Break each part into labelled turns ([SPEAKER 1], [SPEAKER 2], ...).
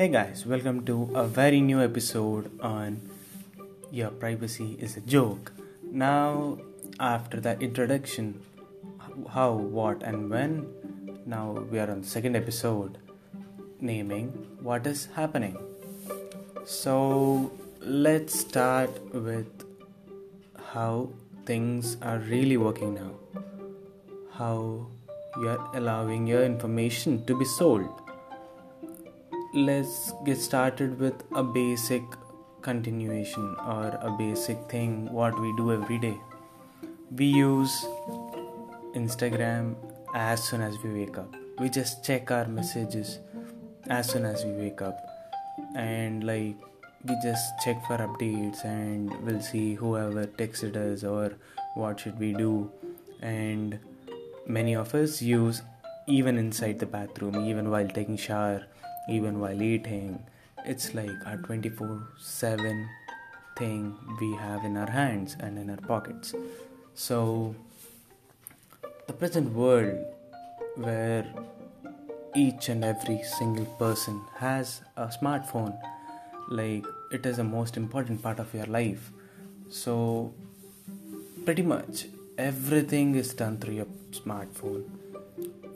[SPEAKER 1] Hey guys, welcome to a very new episode on Your Privacy is a Joke. Now, after that introduction, how, what, and when, now we are on the second episode naming what is happening. So, let's start with how things are really working now. How you are allowing your information to be sold let's get started with a basic continuation or a basic thing what we do every day. We use instagram as soon as we wake up. We just check our messages as soon as we wake up. And like we just check for updates and we'll see whoever texted us or what should we do. And many of us use even inside the bathroom even while taking shower even while eating. It's like a 24 7 thing we have in our hands and in our pockets. So, the present world where each and every single person has a smartphone, like it is the most important part of your life. So, pretty much everything is done through your smartphone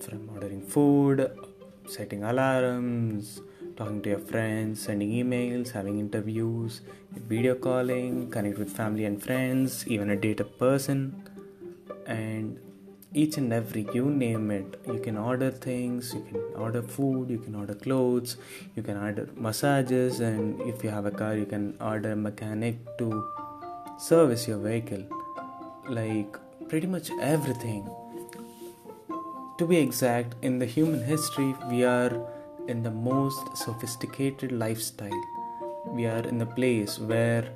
[SPEAKER 1] from ordering food setting alarms, talking to your friends, sending emails, having interviews, video calling, connect with family and friends, even a date a person, and each and every you name it. You can order things you can order food you can order clothes you can order massages and if you have a car you can order a mechanic to service your vehicle. Like pretty much everything to be exact, in the human history, we are in the most sophisticated lifestyle. We are in the place where,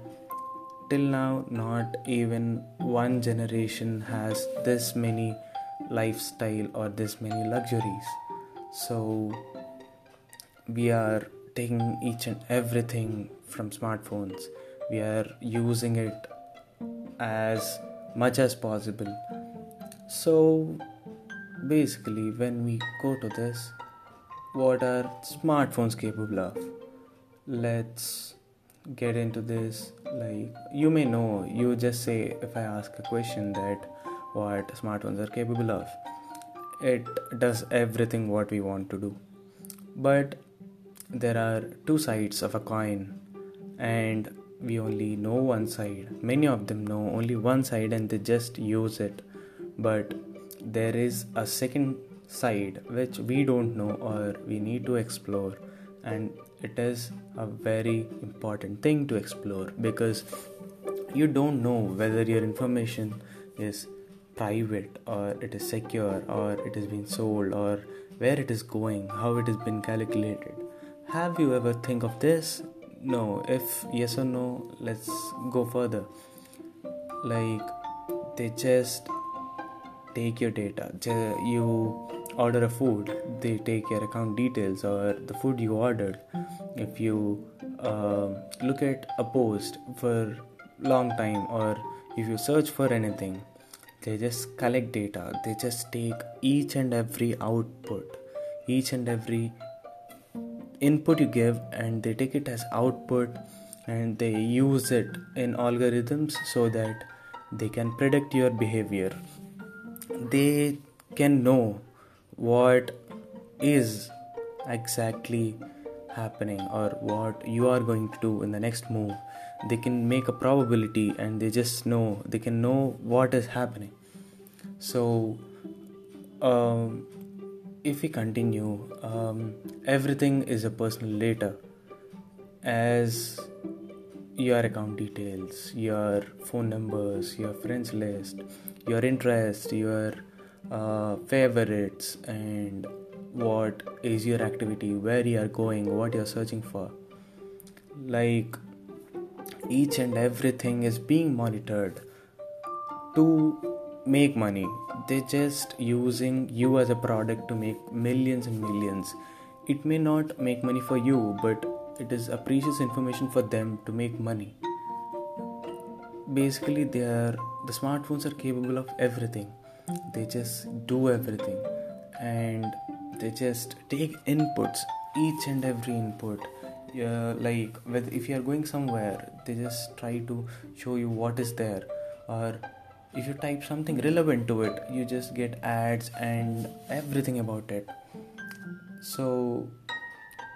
[SPEAKER 1] till now, not even one generation has this many lifestyle or this many luxuries. So, we are taking each and everything from smartphones. We are using it as much as possible. So, basically when we go to this what are smartphones capable of? Let's get into this like you may know you just say if i ask a question that what smartphones are capable of it does everything what we want to do. But there are two sides of a coin and we only know one side. Many of them know only one side and they just use it. But there is a second side which we don't know or we need to explore. And it is a very important thing to explore because you don't know whether your information is private or it is secure or it is being sold or where it is going how it has been calculated. Have you ever think of this? No. If yes or no let's go further. Like they just take your data. You order a food they take your account details or the food you ordered. If you uh, look at a post for long time or if you search for anything they just collect data. They just take each and every output each and every input you give and they take it as output and they use it in algorithms so that they can predict your behavior they can know what is exactly happening or what you are going to do in the next move. They can make a probability and they just know they can know what is happening. So um, if we continue um, everything is a personal data. As your account details, your phone numbers, your friends list, your interest, your uh, favorites, and what is your activity, where you are going, what you are searching for. Like each and everything is being monitored to make money. They're just using you as a product to make millions and millions. It may not make money for you, but it is a precious information for them to make money basically they are the smartphones are capable of everything. They just do everything. And they just take inputs each and every input. Uh, like with, if you are going somewhere they just try to show you what is there. Or if you type something relevant to it you just get ads and everything about it. So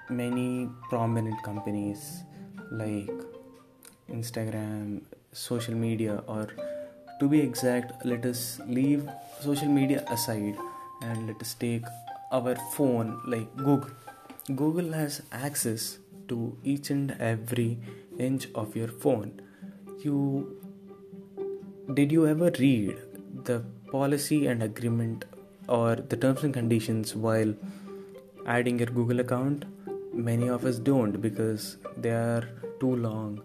[SPEAKER 1] many prominent companies like instagram social media or to be exact let us leave social media aside and let us take our phone like google. Google has access to each and every inch of your phone. You did you ever read the policy and agreement or the terms and conditions while adding your google account? Many of us don't because they are too long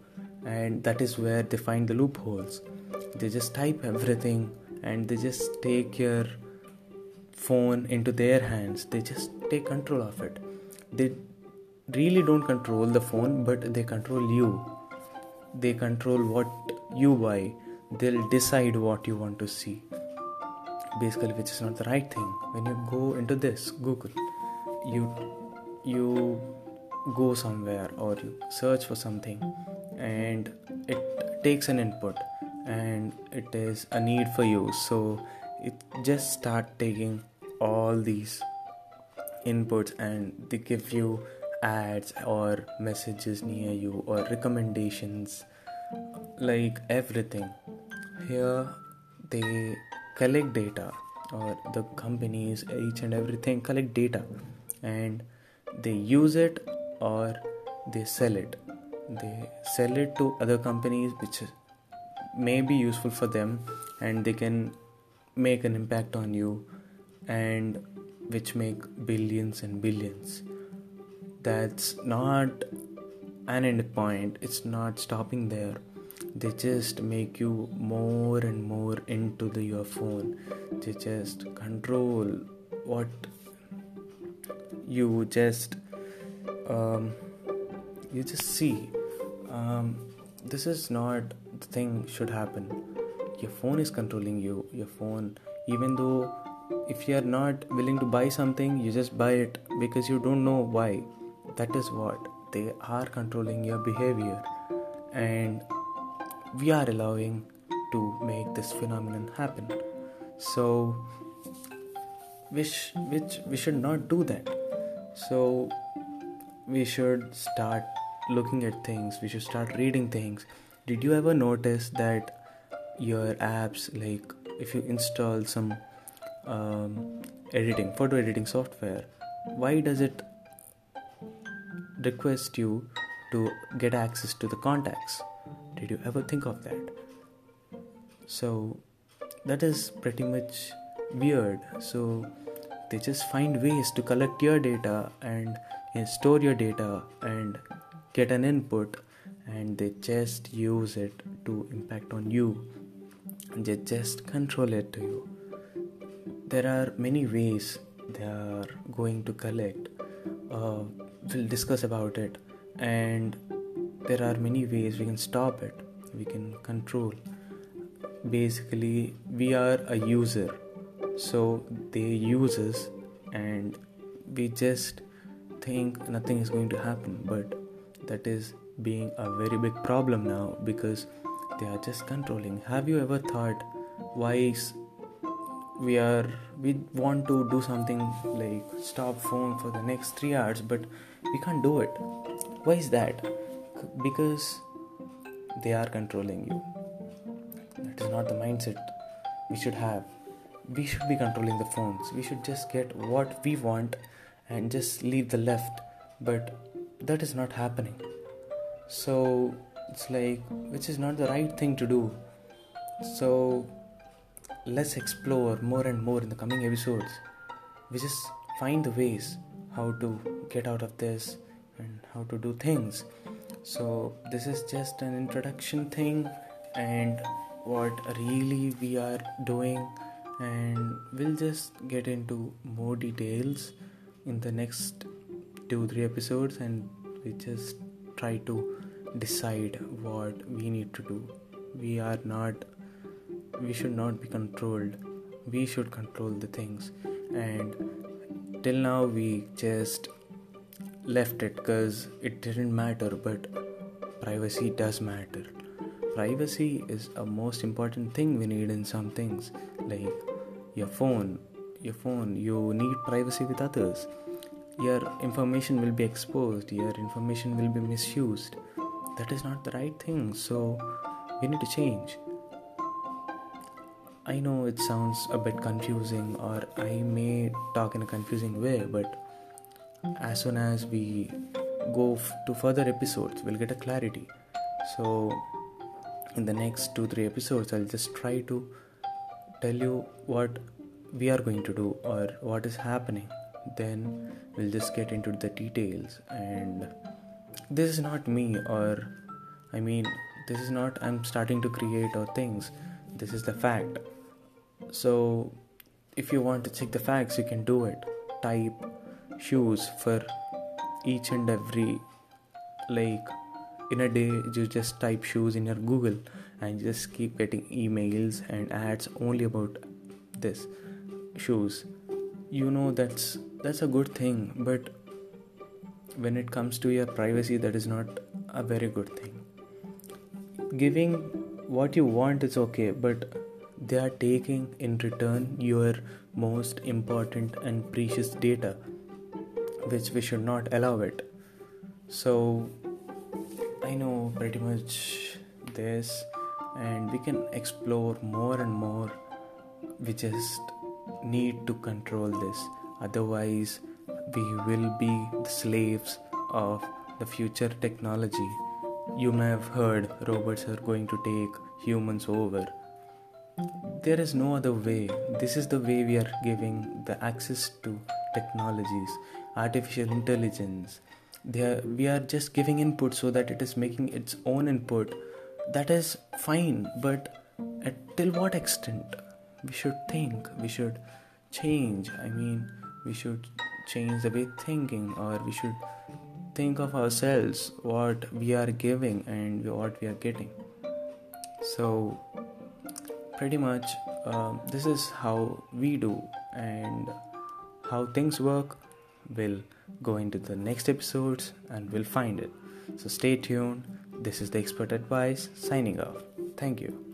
[SPEAKER 1] and that is where they find the loopholes they just type everything and they just take your phone into their hands. They just take control of it. They really don't control the phone but they control you. They control what you buy. They'll decide what you want to see. Basically which is not the right thing. When you go into this google you you go somewhere or you search for something and it takes an input and it is a need for you. So it just start taking all these inputs and they give you ads or messages near you or recommendations like everything. Here they collect data or the companies each and everything collect data and they use it or they sell it. They sell it to other companies which may be useful for them and they can make an impact on you and which make billions and billions. That's not an end point. It's not stopping there. They just make you more and more into the your phone. They just control what you just um, you just see. Um, this is not thing should happen. Your phone is controlling you your phone. Even though if you are not willing to buy something you just buy it because you don't know why. That is what they are controlling your behavior. And we are allowing to make this phenomenon happen. So which which we should not do that. So we should start looking at things. We should start reading things did you ever notice that your apps like if you install some um, editing photo editing software why does it request you to get access to the contacts? Did you ever think of that? So that is pretty much weird. So they just find ways to collect your data and store your data and get an input and they just use it to impact on you. They just control it to you. There are many ways they are going to collect. Uh, we'll discuss about it. And there are many ways we can stop it. We can control. Basically we are a user. So they use us and we just think nothing is going to happen. But that is being a very big problem now because they are just controlling. Have you ever thought why we are we want to do something like stop phone for the next 3 hours but we can't do it? Why is that? Because they are controlling you. That is not the mindset we should have. We should be controlling the phones. We should just get what we want and just leave the left. But that is not happening so it's like which is not the right thing to do. So let's explore more and more in the coming episodes. We just find the ways how to get out of this and how to do things. So this is just an introduction thing and what really we are doing. And we'll just get into more details in the next two three episodes and we just try to decide what we need to do. We are not we should not be controlled. We should control the things. And till now we just left it because it didn't matter but privacy does matter. Privacy is a most important thing we need in some things like your phone. Your phone you need privacy with others your information will be exposed your information will be misused. That is not the right thing so we need to change. I know it sounds a bit confusing or i may talk in a confusing way but as soon as we go f- to further episodes we'll get a clarity. So in the next 2 3 episodes i'll just try to tell you what we are going to do or what is happening then we'll just get into the details. And this is not me or i mean this is not i'm starting to create or things. This is the fact. So if you want to check the facts you can do it. Type shoes for each and every like in a day you just type shoes in your google and just keep getting emails and ads only about this shoes. You know that's that's a good thing but when it comes to your privacy that is not a very good thing. Giving what you want is okay but they are taking in return your most important and precious data which we should not allow it. So i know pretty much this and we can explore more and more. We just need to control this otherwise we will be the slaves of the future technology. You may have heard robots are going to take humans over. There is no other way. This is the way we are giving the access to technologies artificial intelligence. Are, we are just giving input so that it is making its own input. That is fine but at till what extent? We should think. We should change. I mean we should change the way thinking or we should think of ourselves what we are giving and what we are getting. So pretty much um, this is how we do and how things work we'll go into the next episodes and we'll find it. So stay tuned. This is the expert advice signing off. Thank you